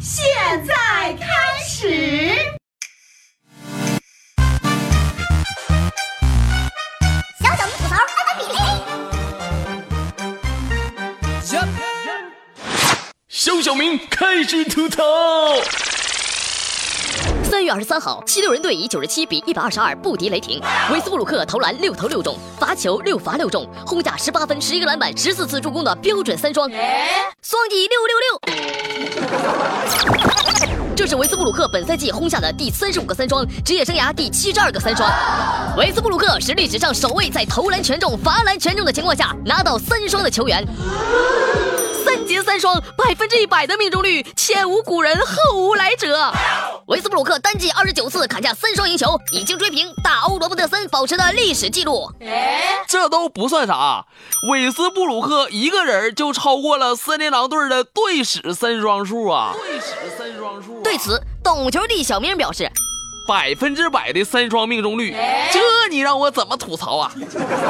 现在开始。小小明吐槽开比嘞！小小明开始吐槽。三月二十三号，七六人队以九十七比一百二十二不敌雷霆。维斯布鲁克投篮六投六中，罚球六罚六中，轰下十八分、十一个篮板、十四次助攻的标准三双，双击六六六。这是维斯布鲁克本赛季轰下的第三十五个三双，职业生涯第七十二个三双。维斯布鲁克是历史上首位在投篮全中、罚篮全中的情况下拿到三双的球员。三节三双，百分之一百的命中率，前无古人，后无来者。维斯布鲁克单季二十九次砍下三双赢球，已经追平大欧罗伯特森保持的历史记录。这都不算啥，维斯布鲁克一个人就超过了森林狼队的队史三双数啊！队史三双数。对此，懂球帝小明表示：百分之百的三双命中率，这你让我怎么吐槽啊？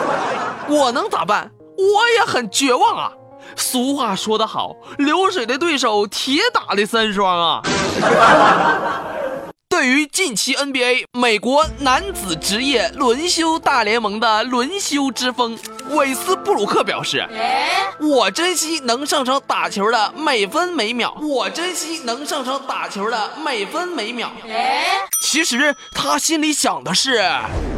我能咋办？我也很绝望啊！俗话说得好，流水的对手，铁打的三双啊！对于近期 NBA 美国男子职业轮休大联盟的轮休之风，韦斯布鲁克表示：“我珍惜能上场打球的每分每秒，我珍惜能上场打球的每分每秒。”其实他心里想的是：“哼。”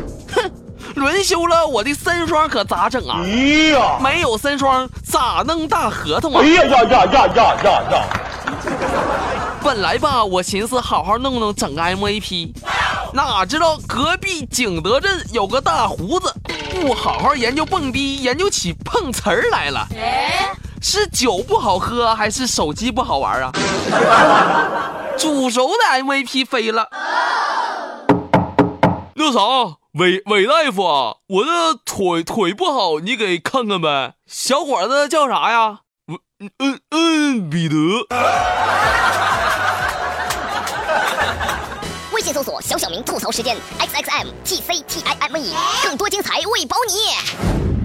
轮休了，我的三双可咋整啊？哎呀，没有三双咋弄大合同啊？哎呀呀呀呀呀呀呀！本来吧，我寻思好好弄弄整个 MVP，哪知道隔壁景德镇有个大胡子，不好好研究蹦迪，研究起碰瓷儿来了。是酒不好喝，还是手机不好玩啊？煮熟的 MVP 飞了。那啥。韦韦大夫，我的腿腿不好，你给看看呗。小伙子叫啥呀？嗯嗯嗯，彼得。微信搜索“小小明吐槽时间 ”，X X M T C T I M E，更多精彩喂饱你。